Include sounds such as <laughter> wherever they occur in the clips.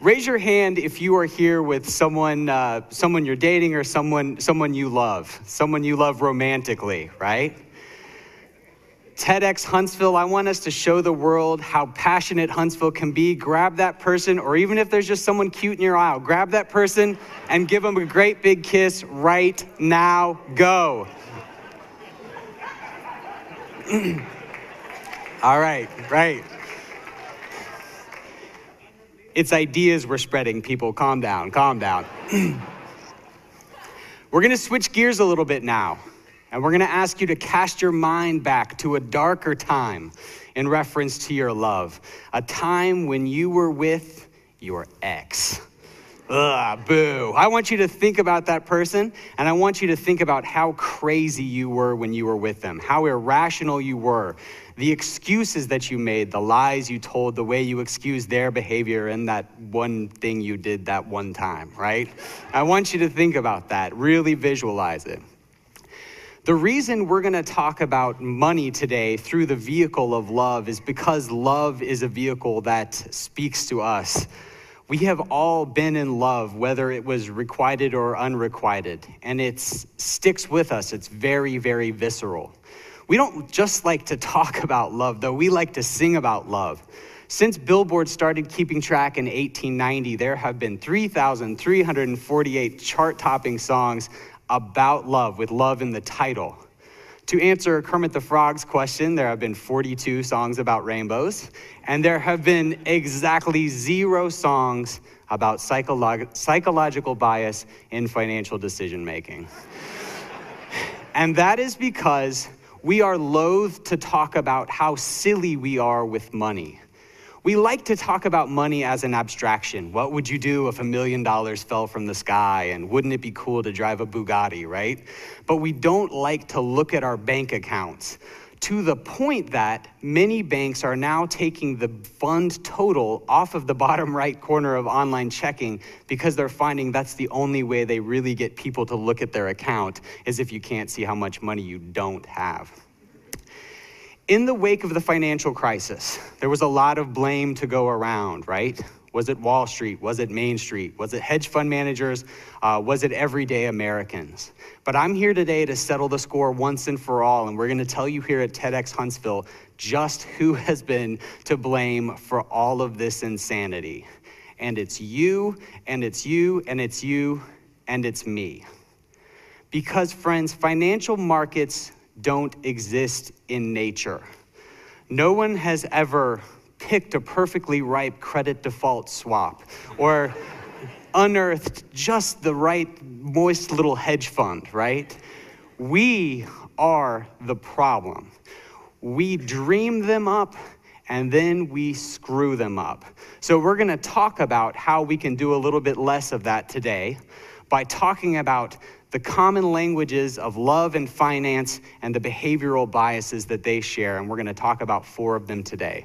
Raise your hand if you are here with someone, uh, someone you're dating or someone, someone you love, someone you love romantically, right? TEDx Huntsville, I want us to show the world how passionate Huntsville can be. Grab that person, or even if there's just someone cute in your aisle, grab that person and give them a great big kiss right now. Go. <clears throat> All right, right. It's ideas we're spreading, people. Calm down, calm down. <clears throat> we're gonna switch gears a little bit now. And we're going to ask you to cast your mind back to a darker time in reference to your love, a time when you were with your ex. Ugh, boo. I want you to think about that person, and I want you to think about how crazy you were when you were with them, how irrational you were, the excuses that you made, the lies you told, the way you excused their behavior and that one thing you did that one time, right? I want you to think about that, really visualize it. The reason we're going to talk about money today through the vehicle of love is because love is a vehicle that speaks to us. We have all been in love, whether it was requited or unrequited, and it sticks with us. It's very, very visceral. We don't just like to <laughs> talk about love, though, we like to sing about love. Since Billboard started keeping track in 1890, there have been 3,348 chart topping songs about love, with love in the title. To answer Kermit the Frog's question, there have been 42 songs about rainbows, and there have been exactly zero songs about psycholo- psychological bias in financial decision making. <laughs> and that is because we are loath to talk about how silly we are with money. We like to talk about money as an abstraction. What would you do if a million dollars fell from the sky? And wouldn't it be cool to drive a Bugatti, right? But we don't like to look at our bank accounts to the point that many banks are now taking the fund total off of the bottom right corner of online checking because they're finding that's the only way they really get people to look at their account is if you can't see how much money you don't have. In the wake of the financial crisis, there was a lot of blame to go around, right? Was it Wall Street? Was it Main Street? Was it hedge fund managers? Uh, was it everyday Americans? But I'm here today to settle the score once and for all, and we're going to tell you here at TEDx Huntsville just who <laughs> has been to blame for all of this insanity. And it's you, and it's you, and it's you, and it's me. Because, friends, financial markets don't exist in nature. No one has ever picked a perfectly ripe credit default swap or unearthed just the right moist little hedge fund, right? We are the problem. We dream them up and then we screw them up. So, we're gonna talk about how we can do a little bit less of that today by talking about the common languages of love and finance and the behavioral biases that they share. And we're going to talk about four of them today.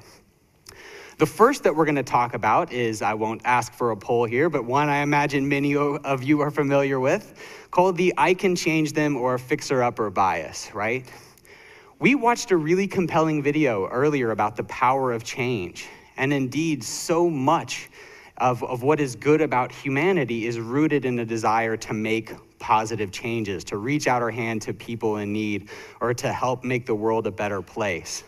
The first that we're going to talk about is I won't ask for a poll here, but one I imagine many of you are familiar with called the I can change them or fixer upper bias, right? We watched a really compelling video earlier about the power of change. And indeed, so much of, of what is good about humanity is rooted in a desire to make positive changes, to reach out our hand to people in need, or to help make the world a better place.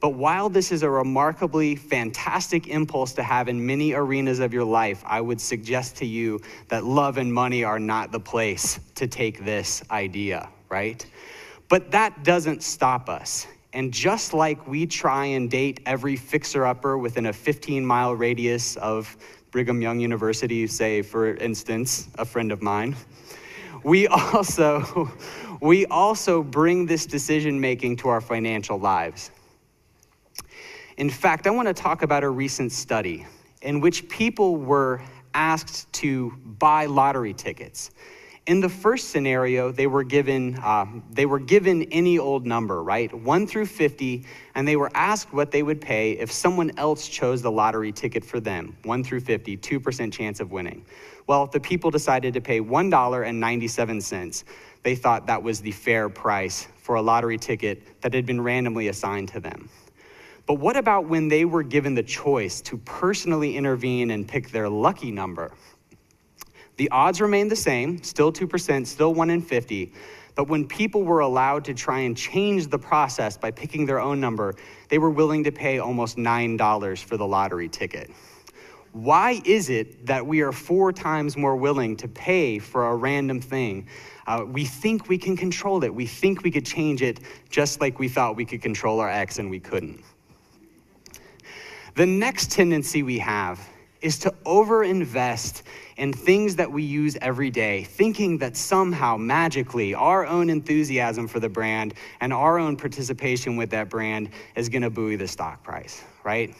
But while this is a remarkably fantastic impulse to have in many arenas of your life, I would suggest to you that love and money are not the place to take this idea, right? But that doesn't stop us. And just like we try and date every fixer upper within a 15 mile radius of Brigham Young University, say, for instance, a friend of mine, we <laughs> also, we also bring this decision making to our financial lives. In fact, I want to talk about a recent study in which people were asked to buy lottery tickets. In the first scenario, they were given uh, they were given any old number, right, one through fifty, and they were asked what they would pay if someone else chose the lottery ticket for them, one through 50, two percent chance of winning. Well, the people decided to pay $1.97. They thought that was the fair price for a lottery ticket that had been randomly assigned to them. But what about when they were given the choice to personally intervene and pick their lucky number? The odds remained the same, still 2%, still 1 in 50. But when people were allowed to try and change the process by picking their own number, they were willing to pay almost $9 for the lottery ticket. Why is it that we are four times more willing to pay for a random thing? Uh, we think we can control it. We think we could change it just like we thought we could control our ex and we couldn't. The next tendency we have is to overinvest in things that we use every day, thinking that somehow magically our own enthusiasm for the brand and our own participation with that brand is going to buoy the stock price, right?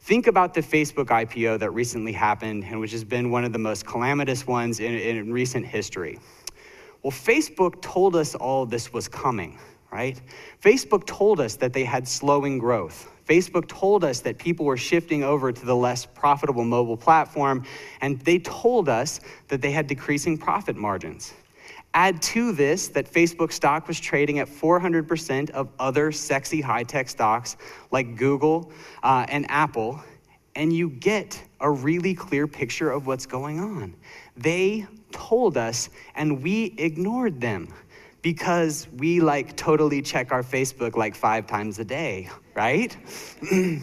Think about the Facebook IPO that recently happened and which has been one of the most calamitous ones in, in recent history. Well, Facebook told us all this was coming, right? Facebook told us that they had slowing growth. Facebook told us that people were shifting over to the less profitable mobile platform, and they told us that they had decreasing profit margins. Add to this that Facebook stock was trading at 400% of other sexy high tech stocks like Google uh, and Apple, and you get a really clear picture of what's going on. They told us, and we ignored them because we like totally check our Facebook like five times a day, right? <clears throat>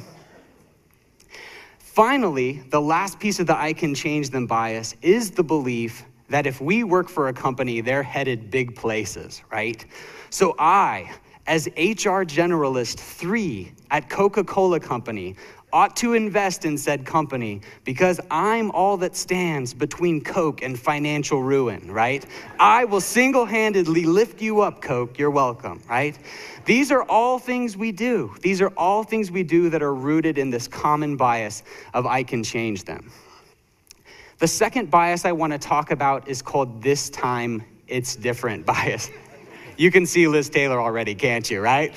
Finally, the last piece of the I can change them bias is the belief that if we work for a company, they're headed big places, right? So I, as HR generalist three at Coca Cola Company, ought to invest in said company because I'm all that stands between Coke and financial ruin, right? I will single handedly lift you up, Coke. You're welcome, right? These are all things we do. These are all things we do that are rooted in this common bias of I can change them. The second bias I want to talk about is called this time it's different <laughs> bias. You can see Liz Taylor already, can't you, right?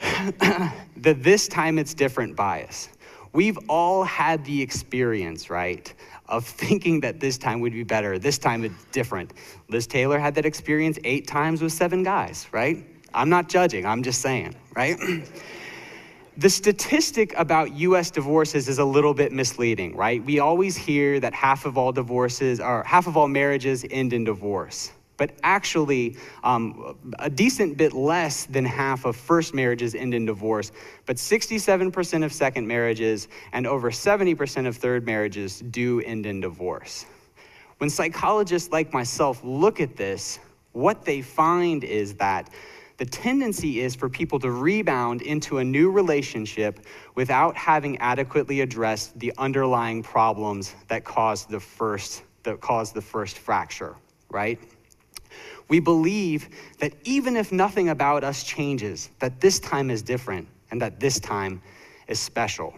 <coughs> the this time it's different bias. We've all had the experience, right, of <laughs> thinking that this time would be better, this time it's different. Liz Taylor had that experience eight times with seven guys, right? I'm not judging, I'm just saying, right? the statistic about US divorces is a little bit misleading, right? We always hear that half of all divorces or half of all marriages end in divorce but actually um, a decent bit less than half of first marriages end in divorce. But 67% of second marriages and over 70% of third marriages do end in divorce. When psychologists like myself look at this, what they find is that the tendency is for people to rebound into a new relationship without having adequately addressed the underlying problems that caused the first that caused the first fracture, right? We believe that even if nothing about us changes, that this time is different and that this time is special.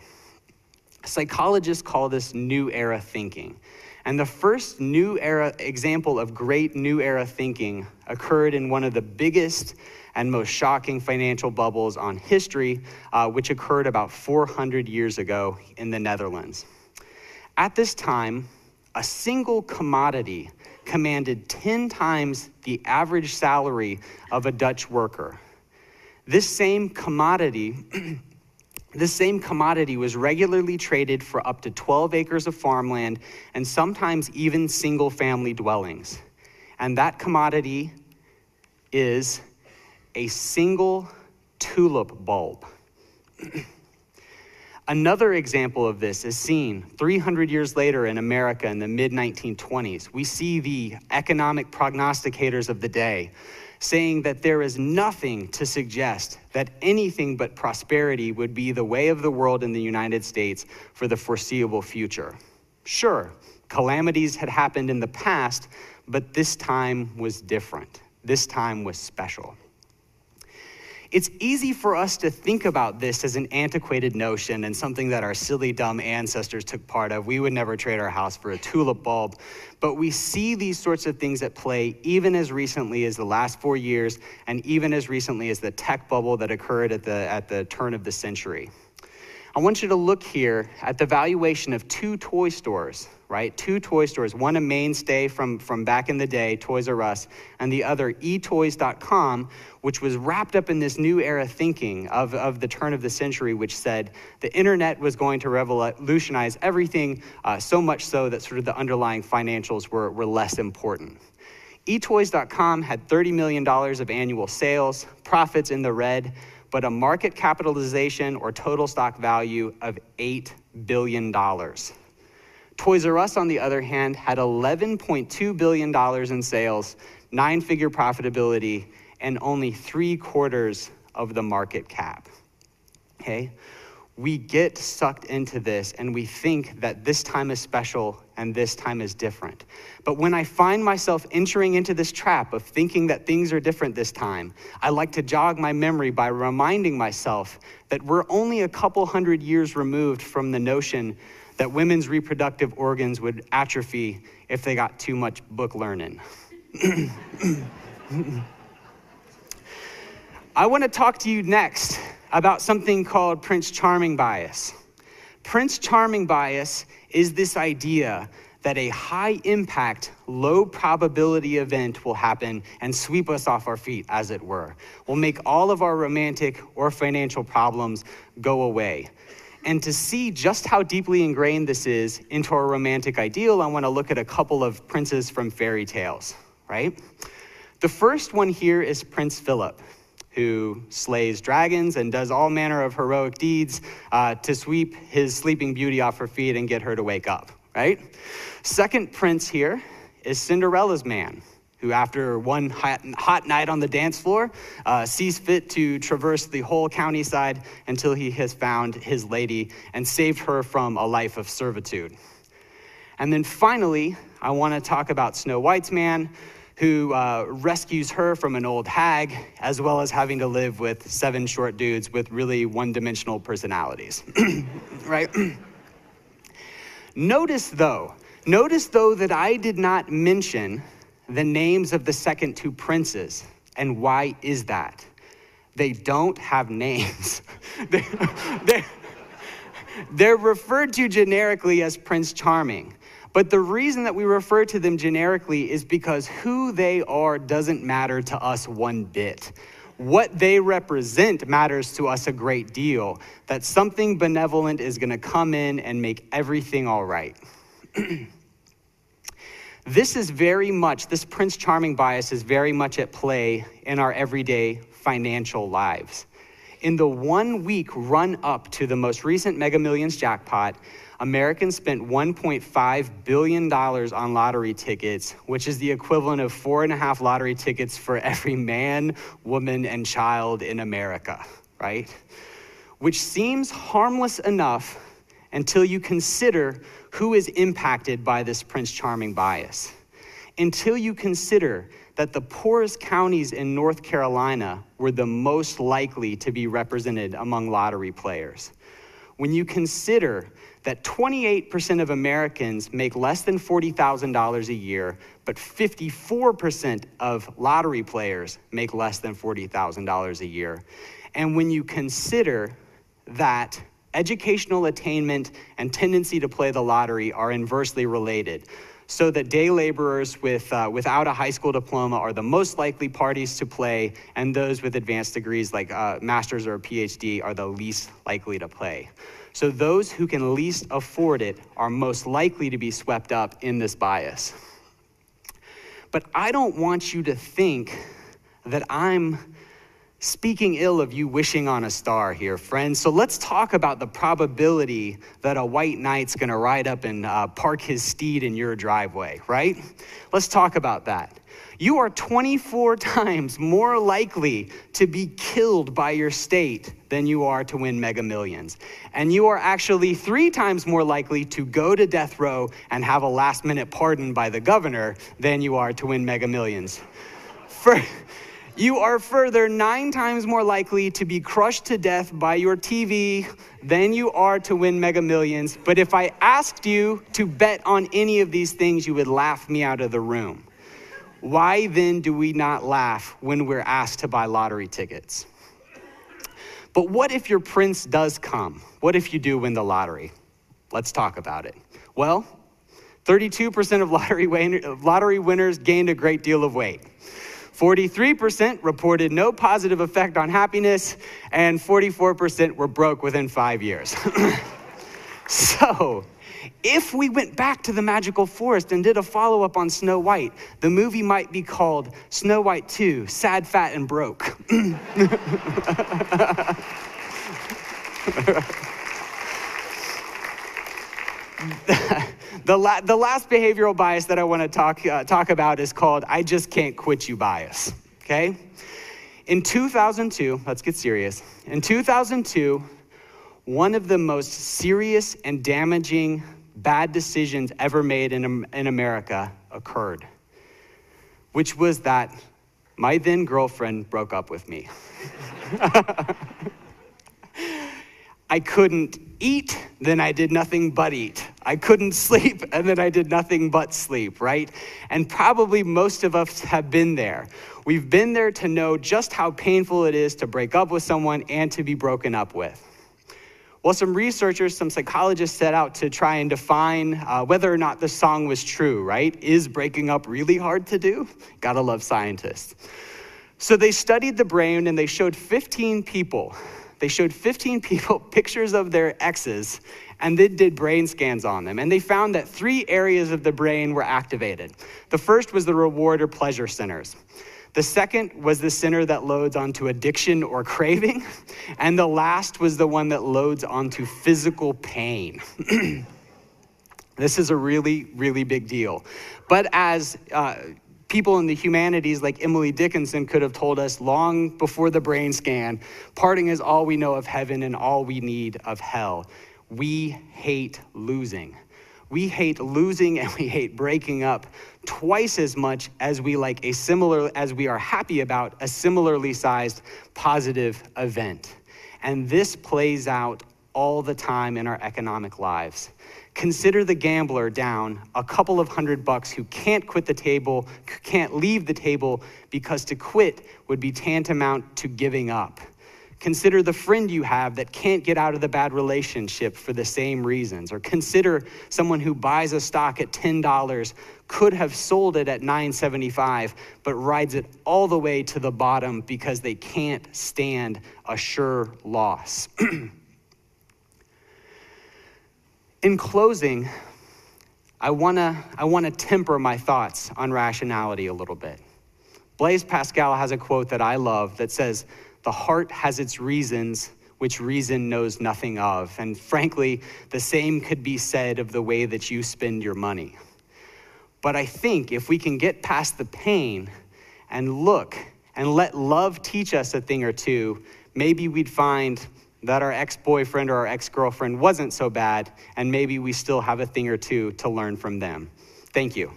Psychologists call this new era thinking. And the first new era example of great new era thinking occurred in one of the biggest and most shocking financial bubbles on history, uh, which occurred about 400 years ago in the Netherlands. At this time, a single commodity commanded 10 times the average salary of a Dutch worker. This same commodity, <clears throat> this same commodity was regularly traded for up to 12 acres of farmland and sometimes even single family dwellings. And that commodity is a single tulip bulb. <clears throat> Another example of this is seen 300 years later in America in the mid 1920s. We see the economic prognosticators of the day saying that there is nothing to suggest that anything but prosperity would be the way of the world in the United States for the foreseeable future. Sure, calamities had happened in the past, but this time was different. This time was special. It's easy for us to think about this as an antiquated notion and something that our silly, dumb ancestors took part of. We would never trade our house for a tulip bulb. But we see these sorts of things at play even as recently as the last four years and even as recently as the tech bubble that occurred at the, at the turn of the century. I want you to look here at the valuation of two toy stores, right? Two toy stores, one a mainstay from, from back in the day, Toys R Us, and the other etoys.com, which was wrapped up in this new era thinking of, of the turn of the century, which said the internet was going to revolutionize everything, uh, so much so that sort of the underlying financials were, were less important. eToys.com had $30 million of annual sales, profits in the red, but a market capitalization or total stock value of $8 billion. Toys R Us, on the other hand, had $11.2 billion in sales, nine figure profitability, and only three quarters of the market cap. Okay? We get sucked into this and we think that this time is special and this time is different. But when I find myself entering into this trap of thinking that things are different this time, I like to jog my memory by reminding myself that we're only a couple hundred years removed from the notion that women's reproductive organs would atrophy if they got too much book learning. <clears throat> I want to talk to you next about something called Prince Charming bias. Prince Charming bias is this idea that a high impact, low probability event will happen and sweep us off our feet, as it were, will make all of our romantic or financial problems go away. And to see just how deeply ingrained this is into our romantic ideal, I want to look at a couple of princes from fairy tales, right? The first one here is Prince Philip who slays dragons and does all manner of heroic deeds uh, to sweep his sleeping beauty off her feet and get her to wake up, right? Second prince here is Cinderella's man, who, after one hot, night on the dance floor, uh, sees fit to traverse the whole countryside until he has found his lady and saved her from a life of servitude. And then finally, I want to talk about Snow White's man, who uh, rescues her from an old hag, as well as having to live with seven short dudes with really one dimensional personalities. <clears throat> right? notice, though, notice, though, that I did not mention the names of the second two princes. And why is that? They don't have names. <laughs> they're, they're, they're referred to generically as Prince Charming. But the reason that we refer to them generically is because who they are doesn't matter to us one bit. What they represent matters to us a great deal. That something benevolent is going to come in and make everything all right. <clears throat> this is very much, this Prince Charming bias is very much at play in our everyday financial lives. In the one week run up to the most recent Mega Millions jackpot, Americans spent $1.5 billion on lottery tickets, which is the equivalent of four and a half lottery tickets for every man, woman, and child in America, right? Which seems harmless enough until you consider who is impacted by this Prince Charming bias. Until you consider that the poorest counties in North Carolina were the most likely to be represented among lottery players. When you consider that 28% of Americans make less than $40,000 a year, but 54% of lottery players make less than $40,000 a year. And when you consider that educational attainment and tendency to play the lottery are inversely related, so that day laborers with, uh, without a high school diploma are the most likely parties to play, and those with advanced degrees like uh, master's or a PhD are the least likely to play. So those who can least afford it are most likely to be swept up in this bias. But I don't want you to think that I'm speaking ill of you wishing on a star here, friends. So let's talk about the probability that a white knight's gonna ride up and uh, park his steed in your driveway, right? Let's talk about that you are 24 <laughs> times more likely to be killed by your state than you are to win mega millions. And you are actually three times more likely to go to death row and have a last minute pardon by the governor than you are to win mega millions. <laughs> For, you are further nine times more likely to be crushed to death by your TV than you are to win mega millions. But if I asked you to bet on any of these things, you would laugh me out of the room. Why then do we not laugh when we're asked to buy lottery tickets? But what if your prince does come? What if you do win the lottery? Let's talk about it. Well, 32% of lottery, lottery winners gained a great deal of weight. 43% reported no positive effect on happiness, and 44% were broke within five years. <clears throat> so, if we went back to the magical forest and did a follow up on Snow White, the movie might be called Snow White 2 Sad, Fat, and Broke. <clears throat> <laughs> the, la- the last behavioral bias that I want to talk, uh, talk about is called I just can't quit you bias. Okay? In 2002, let's get serious. In 2002, one of the most serious and damaging bad decisions ever made in, in America occurred, which was that my then girlfriend broke up with me. <laughs> I couldn't eat, then I did nothing but eat. I couldn't <laughs> sleep, and then I did nothing but sleep, right? And probably most of us have been there. We've been there to know just how painful it is to break up with someone and to be broken up with. Well, some researchers, some psychologists set out to try and define uh, whether or not the song was true, right? Is breaking up really hard to do? Gotta love scientists. So they studied the brain and they showed 15 people they showed 15 <laughs> people pictures of their exes and then did brain scans on them. And they found that three areas of the brain were activated. The first was the reward or pleasure centers. The second was the center that loads onto addiction or <laughs> craving. And the last was the one that loads onto physical pain. <clears throat> this is a really, really big deal. But as uh, people in the humanities like Emily Dickinson could have told us long before the brain scan parting is all we know of heaven and all we need of hell. We hate losing. We hate losing <laughs> and we hate breaking up twice as much as we like a similar as we are happy about a similarly sized positive event. And this plays out all the time in our economic lives. Consider the gambler down a couple of hundred bucks who can't quit the table, can't leave the table because to quit would be tantamount to giving up. Consider the friend you have that can't get out of the bad relationship for the same reasons. Or consider someone who buys a stock at $10, could have sold it at $9.75, but rides it all the way to the bottom because they can't stand a sure loss. <clears throat> In closing, I wanna, I wanna temper my thoughts on rationality a little bit. Blaise Pascal has a quote that I love that says, The heart has its reasons which reason knows nothing of. And frankly, the same could be said of the way that you spend your money. But I think if we can get past the pain and look and let love teach us a thing or two, maybe we'd find that our ex boyfriend or our ex girlfriend wasn't so bad, and maybe we still have a thing or two to learn from them. Thank you.